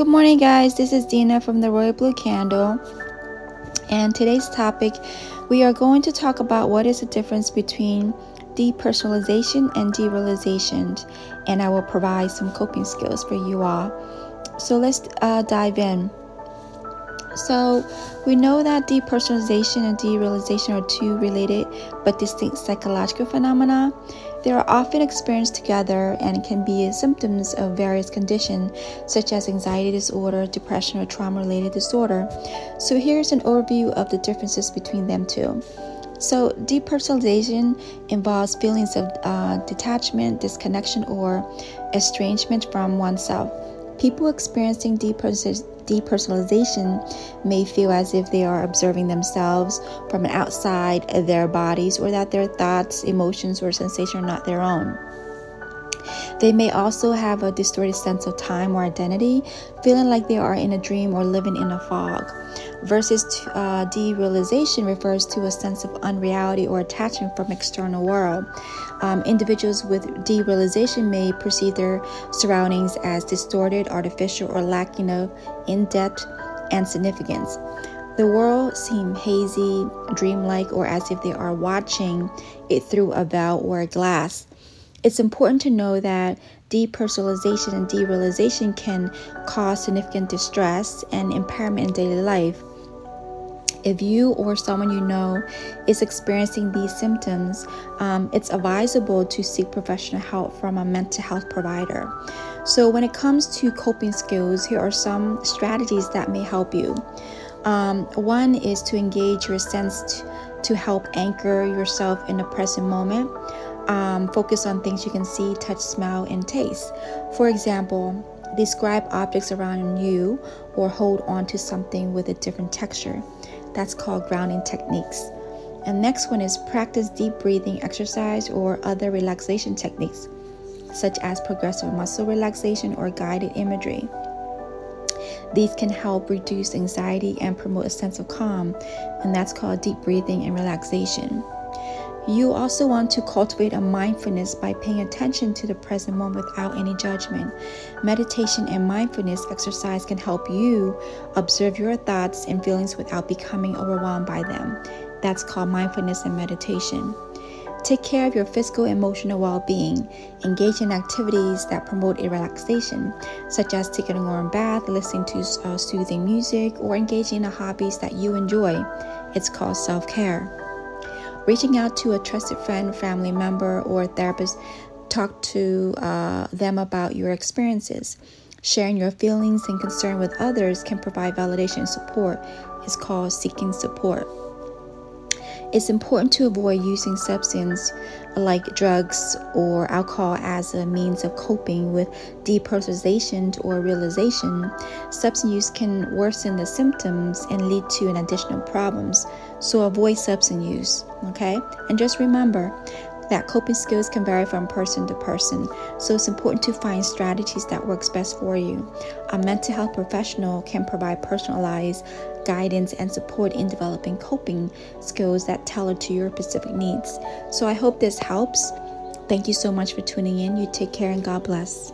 Good morning, guys. This is Dina from the Royal Blue Candle. And today's topic, we are going to talk about what is the difference between depersonalization and derealization. And I will provide some coping skills for you all. So let's uh, dive in. So, we know that depersonalization and derealization are two related but distinct psychological phenomena. They are often experienced together and can be symptoms of various conditions such as anxiety disorder, depression, or trauma related disorder. So, here's an overview of the differences between them two. So, depersonalization involves feelings of uh, detachment, disconnection, or estrangement from oneself. People experiencing depersonalization may feel as if they are observing themselves from outside their bodies or that their thoughts, emotions, or sensations are not their own. They may also have a distorted sense of time or identity, feeling like they are in a dream or living in a fog. Versus uh, derealization refers to a sense of unreality or attachment from external world. Um, individuals with derealization may perceive their surroundings as distorted, artificial, or lacking of in depth and significance. The world seems hazy, dreamlike, or as if they are watching it through a veil or a glass. It's important to know that depersonalization and derealization can cause significant distress and impairment in daily life. If you or someone you know is experiencing these symptoms, um, it's advisable to seek professional help from a mental health provider. So, when it comes to coping skills, here are some strategies that may help you. Um, one is to engage your sense to help anchor yourself in the present moment. Um, focus on things you can see, touch, smell, and taste. For example, describe objects around you or hold on to something with a different texture. That's called grounding techniques. And next one is practice deep breathing exercise or other relaxation techniques, such as progressive muscle relaxation or guided imagery. These can help reduce anxiety and promote a sense of calm, and that's called deep breathing and relaxation. You also want to cultivate a mindfulness by paying attention to the present moment without any judgment. Meditation and mindfulness exercise can help you observe your thoughts and feelings without becoming overwhelmed by them. That's called mindfulness and meditation. Take care of your physical and emotional well being. Engage in activities that promote a relaxation, such as taking a warm bath, listening to uh, soothing music, or engaging in hobbies that you enjoy. It's called self care. Reaching out to a trusted friend, family member, or therapist, talk to uh, them about your experiences. Sharing your feelings and concern with others can provide validation and support. It's called seeking support. It's important to avoid using substances like drugs or alcohol as a means of coping with depersonalization or derealization. Substance use can worsen the symptoms and lead to an additional problems. So avoid substance use, okay? And just remember that coping skills can vary from person to person, so it's important to find strategies that works best for you. A mental health professional can provide personalized guidance and support in developing coping skills that tailor to your specific needs. So I hope this helps. Thank you so much for tuning in. You take care and God bless.